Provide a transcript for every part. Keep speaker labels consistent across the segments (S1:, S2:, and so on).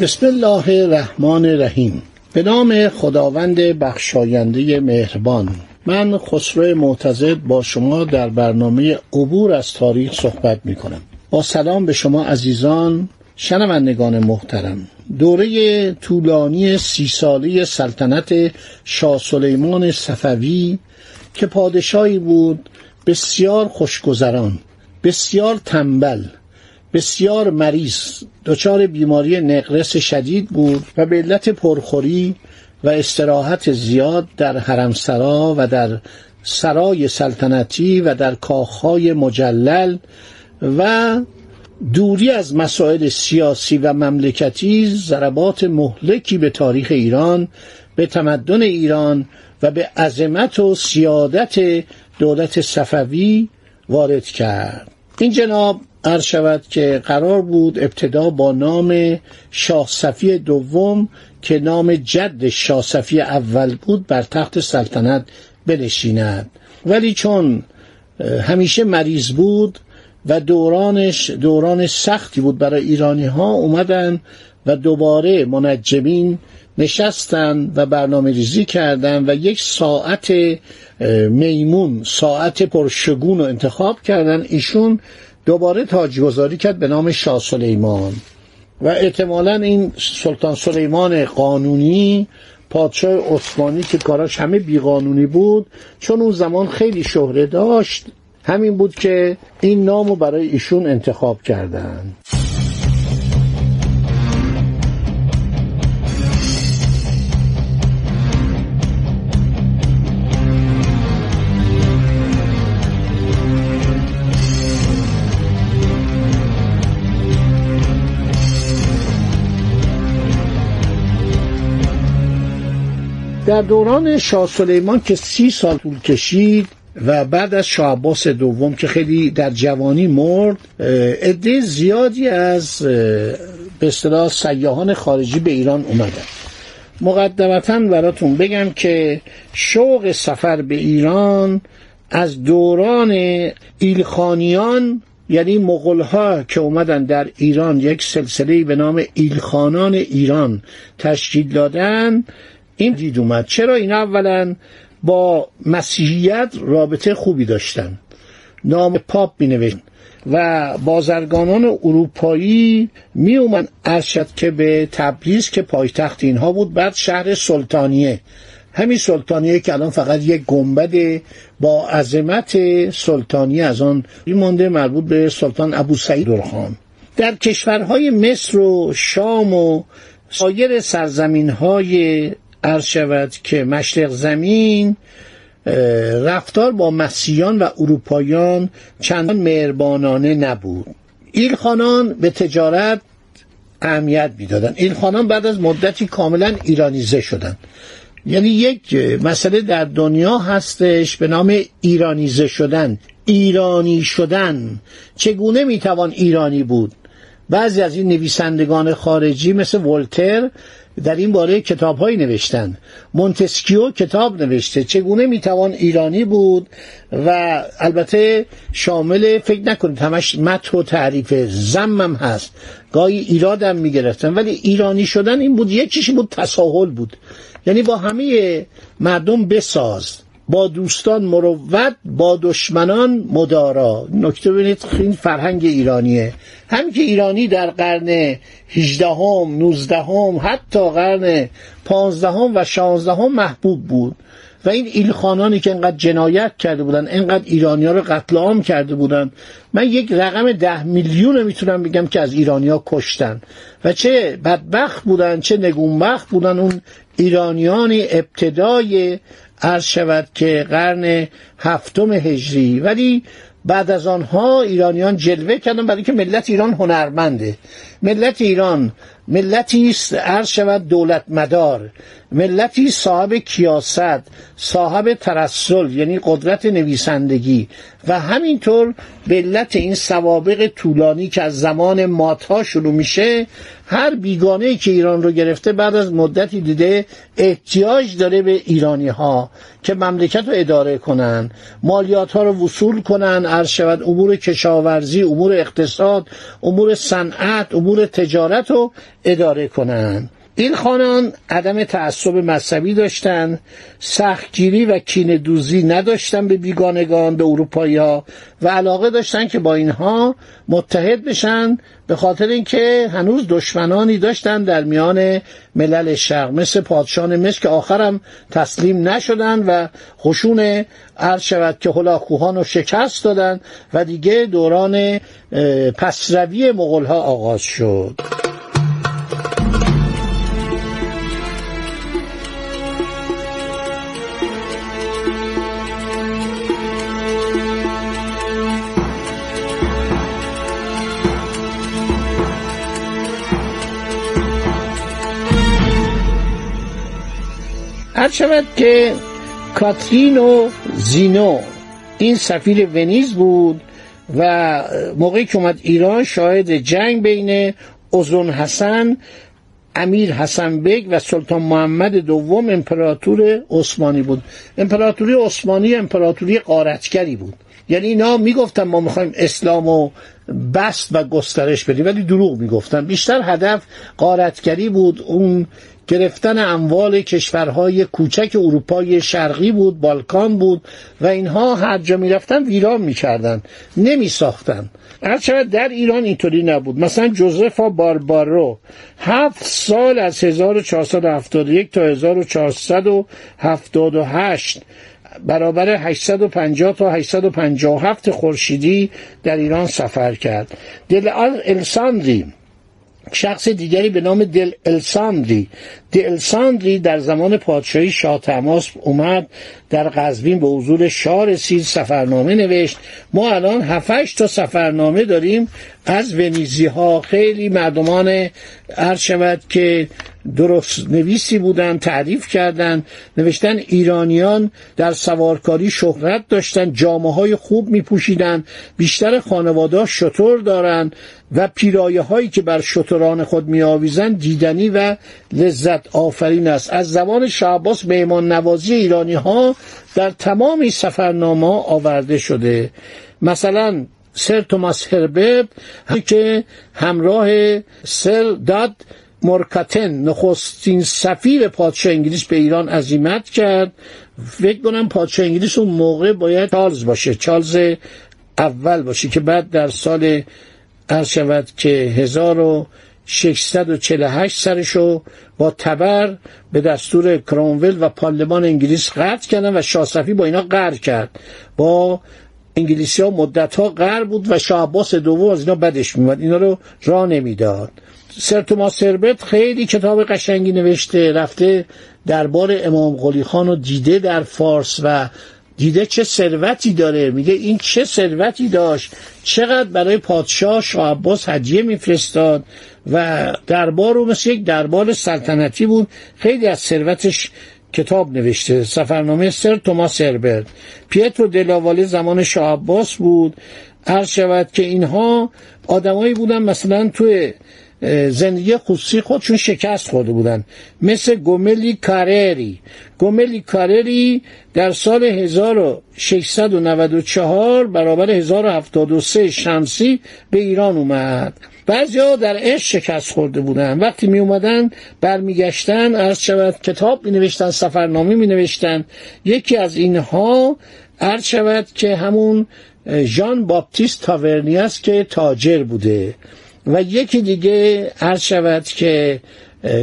S1: بسم الله الرحمن الرحیم. به نام خداوند بخشاینده مهربان. من خسرو معتزد با شما در برنامه عبور از تاریخ صحبت می کنم با سلام به شما عزیزان شنوندگان محترم. دوره طولانی سی ساله سلطنت شاه سلیمان صفوی که پادشاهی بود بسیار خوشگذران بسیار تنبل بسیار مریض دچار بیماری نقرس شدید بود و به علت پرخوری و استراحت زیاد در حرمسرا و در سرای سلطنتی و در کاخهای مجلل و دوری از مسائل سیاسی و مملکتی ضربات مهلکی به تاریخ ایران به تمدن ایران و به عظمت و سیادت دولت صفوی وارد کرد. این جناب عرض شود که قرار بود ابتدا با نام شاه صفی دوم که نام جد شاه صفی اول بود بر تخت سلطنت بنشیند. ولی چون همیشه مریض بود و دورانش دوران سختی بود برای ایرانی ها اومدن و دوباره منجمین نشستن و برنامه ریزی کردن و یک ساعت میمون ساعت پرشگون رو انتخاب کردن. ایشون دوباره تاجگذاری کرد به نام شاه سلیمان و احتمالا این سلطان سلیمان قانونی پادشاه عثمانی که کاراش همه بیقانونی بود چون اون زمان خیلی شهره داشت همین بود که این نامو برای ایشون انتخاب کردند. در دوران شاه سلیمان که سی سال طول کشید و بعد از شاه عباس دوم که خیلی در جوانی مرد عده زیادی از به اصطلاح سیاحان خارجی به ایران اومدن. مقدمتا براتون بگم که شوق سفر به ایران از دوران ایلخانیان یعنی مغلها که اومدن در ایران یک سلسله به نام ایلخانان ایران تشکیل دادن این دید اومد. چرا این اولا با مسیحیت رابطه خوبی داشتن؟ نام پاپ می نوشتن و بازرگانان اروپایی می اومد ارشد که به تبریز که پایتخت اینها بود بعد شهر سلطانیه. همین سلطانیه که الان فقط یک گنبد با عظمت سلطانی از آن مانده مربوط به سلطان ابو سعید درخان. در کشورهای مصر و شام و سایر سرزمین های عرض شود که مشرق زمین رفتار با مسیحیان و اروپایان چندان مهربانانه نبود. ایلخانان به تجارت اهمیت می‌دادن ایلخانان بعد از مدتی کاملا ایرانیزه شدن یعنی یک مسئله در دنیا هستش به نام ایرانیزه شدن. ایرانی شدن. چگونه می‌توان ایرانی بود؟ بعضی از این نویسندگان خارجی مثل ولتر در این باره کتاب هایی نوشتن مونتسکیو کتاب نوشته. چگونه می‌توان ایرانی بود و البته شامل فکر نکنید همش مت و تعریف زمم هست. گاهی ایرادم می‌گرفتن ولی ایرانی شدن این بود یکیش بود تساهل بود. یعنی با همه مردم بساز. با دوستان مروت با دشمنان مدارا. نکته ببینید این فرهنگ ایرانیه. هم که ایرانی در قرن 18 هم 19 هم حتی قرن 15 هم و 16 هم محبوب بود. و این ایلخانانی که انقدر جنایت کرده بودن انقدر ایرانی ها رو قتل عام کرده بودن. من یک رقم ده میلیون می‌تونم بگم که از ایرانی ها کشتن. و چه بدبخت بودن چه نگونبخت بودن اون ایرانیان ابتدای عرض شود که قرن هفتم هجری. ولی بعد از آنها ایرانیان جلوه کردن برای اینکه ملت ایران هنرمنده. ملت ایران ملتی است عرض شود دولت مدار. ملتی صاحب کیاست صاحب ترسل یعنی قدرت نویسندگی. و همینطور به علت این سوابق طولانی که از زمان ماتها شروع میشه هر بیگانه که ایران رو گرفته بعد از مدتی دیده احتیاج داره به ایرانی ها که مملکت رو اداره کنن مالیات ها رو وصول کنن عرض شود امور کشاورزی امور اقتصاد امور صنعت امور تجارت رو اداره کنن. این خانان عدم تعصب مذهبی داشتن سختگیری و کین دوزی نداشتن به بیگانگان به اروپایی ها و علاقه داشتن که با اینها متحد بشن به خاطر اینکه هنوز دشمنانی داشتن در میان ملل شرق. مثل پادشان مصر که آخرم تسلیم نشدن و خشون عرض شود که هلاکوهان رو شکست دادن و دیگه دوران پسروی مغول ها آغاز شد. هر شود که کاترین و زینو این سفیر ونیز بود و موقعی که اومد ایران شاهد جنگ بین ازون حسن امیر حسن بگ و سلطان محمد دوم امپراتور عثمانی بود. امپراتوری عثمانی امپراتوری قارتگری بود. یعنی اینا می‌گفتن ما می‌خوایم اسلام و بست و گسترش بدیم ولی دروغ می‌گفتن. بیشتر هدف قارتگری بود. اون گرفتن اموال کشورهای کوچک اروپای شرقی بود بالکان بود و اینها هر جا می‌رفتن ویران می‌کردن نمیساختن. هرچند در ایران اینطوری نبود. مثلا جوزفا باربارو هفت سال از 1471 تا 1478 برابر 850 تا 857 خورشیدی در ایران سفر کرد. دل الساندری شخص دیگری به نام دل الساندری. دل الساندری در زمان پادشاهی شاه تماس اومد در قزوین به حضور شاه رسید سفرنامه نوشت. ما الان هفتش تا سفرنامه داریم. از ونیزی ها خیلی مردمان عرض شود که درست نویسی بودن تعریف کردند نوشتن ایرانیان در سوارکاری شهرت داشتن جامعه های خوب می پوشیدن بیشتر خانواده شطور دارند و پیرایه هایی که بر شطران خود می آویزن دیدنی و لذت آفرین است. از زبان شعباس مهمان نوازی ایرانی ها در تمام سفرنامه آورده شده. مثلا سر توماس هربرت که همراه سر داد مرکتن نخستین سفیر پادشاه انگلیس به ایران عزیمت کرد. فکر کنم پادشاه انگلیس اون موقع باید چارلز باشه چارلز اول باشه که بعد در سال عرض شود که 1648 سرشو با تبر به دستور کرونول و پارلمان انگلیس قطع کردن و شاه با اینا قهر کرد. با انگلیسی ها مدت ها قهر بود و شاه عباس دوم از اینا بدش میومد. اینا رو را نمی‌داد. سر توماس سربت خیلی کتاب قشنگی نوشته رفته دربار امام قلی خان رو دیده در فارس و دیده چه ثروتی داره. میگه این چه ثروتی داشت. چقدر برای پادشاه شاه عباس هدیه میفرستاد و دربار رو مثل یک دربار سلطنتی بود. خیلی از ثروتش کتاب نوشته. سفرنامه سر توماس هربرت. پیترو دلاواله زمان شاه عباس بود. عرض شود که اینها آدمایی بودن مثلا توی زندگی خصوصی خودشون شکست خورده بودن. مثل گوملی کارری. گوملی کارری در سال 1694 برابر 1073 شمسی به ایران اومد. بعضی ها در عشق شکست خورده بودن. وقتی می اومدن برمیگشتن عرض شود کتاب می نوشتن سفرنامه می نوشتن. یکی از اینها عرض شود که همون ژان باپتیست تاورنی است که تاجر بوده. و یکی دیگه عرض شود که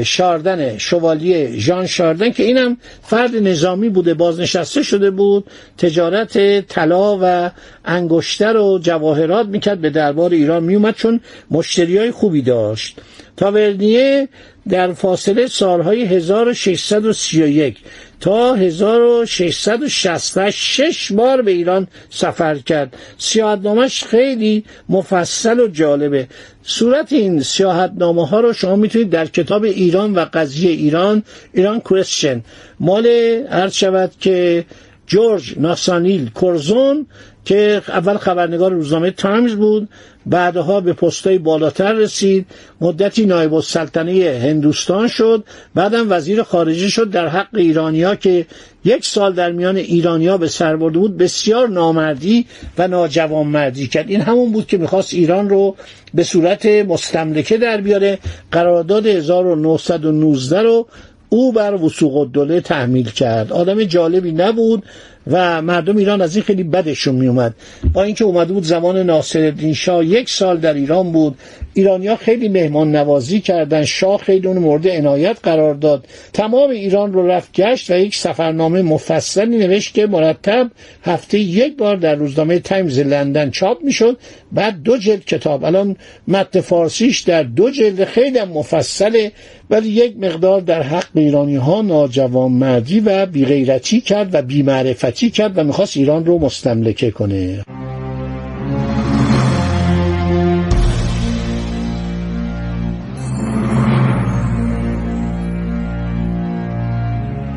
S1: شاردن شوالیه ژان شاردن که اینم فرد نظامی بوده بازنشسته شده بود تجارت طلا و انگشتر و جواهرات می‌کرد به دربار ایران میومد چون مشتری های خوبی داشت. تاورنیه در فاصله سالهای 1631 تا 1668 شش بار به ایران سفر کرد. سیاحتنامش خیلی مفصل و جالبه. صورت این سیاحتنامه ها رو شما می‌تونید در کتاب ایران و قضیه ایران ایران کوشن مال عرض شود که جورج ناسانیل کورزون که اول خبرنگار روزنامه تایمز بود بعدها به پستای بالاتر رسید. مدتی نایب السلطنه هندوستان شد. بعدم وزیر خارجه شد در حق ایرانیا که یک سال در میان ایرانیا به سر برده بود. بسیار نامردی و ناجوانمردی کرد. این همون بود که می‌خواست ایران رو به صورت مستملکه در بیاره. قرارداد 1919 رو او بر وسوق الدوله تحمیل کرد. آدم جالبی نبود. و مردم ایران از این خیلی بدشون میومد با اینکه اومده بود زمان ناصرالدین شاه یک سال در ایران بود. ایرانیا خیلی مهمان نوازی کردن. شاه خیلی اون مورد عنایت قرار داد. تمام ایران رو رفت گشت و یک سفرنامه مفصلی نوشت که مرتب هفته یک بار در روزنامه تایمز لندن چاپ می‌شد. بعد دو جلد کتاب. الان متن فارسیش در دو جلد خیلی مفصله ولی یک مقدار در حق ایرانی ها ناجوان مردی و بیغیرتی کرد و بیمعرفتی کرد و می‌خواست ایران رو مستملکه کنه.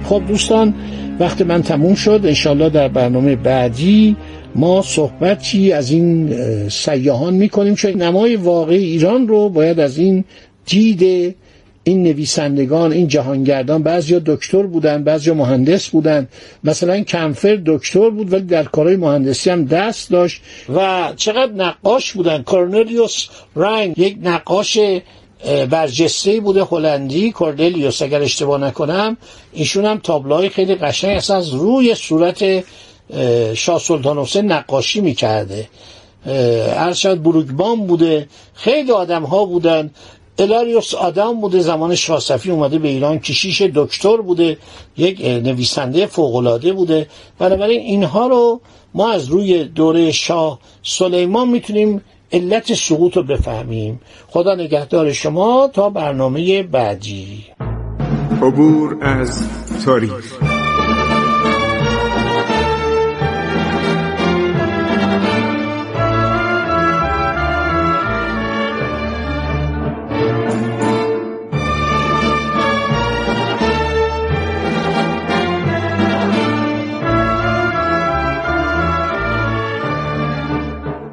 S1: خب دوستان وقت من تموم شد. انشالله در برنامه بعدی ما صحبتی از این سیاهان می‌کنیم. چون نمای واقعی ایران رو باید از این دید این نویسندگان این جهانگردان بعضیا دکتر بودن بعضیا مهندس بودن. مثلا کمفر دکتر بود ولی در کارهای مهندسی هم دست داشت و چقدر نقاش بودن. کورنلیوس رنگ یک نقاش برجسته بوده هلندی. کوردلیوس اگر اشتباه نکنم ایشون هم تابلوهای خیلی قشنگ اصلا از روی صورت شاه سلطان حسین نقاشی می‌کرده. هر شاید بروکبان بوده. خیلی آدم ها بودن. الاریوس آدم بوده زمان شاسفی اومده به ایران کشیش دکتر بوده یک نویسنده فوقالعاده بوده. بنابراین اینها رو ما از روی دوره شاه سلیمان می‌تونیم علت سقوط رو بفهمیم. خدا نگهدار شما تا برنامه بعدی.
S2: عبور از تاریخ.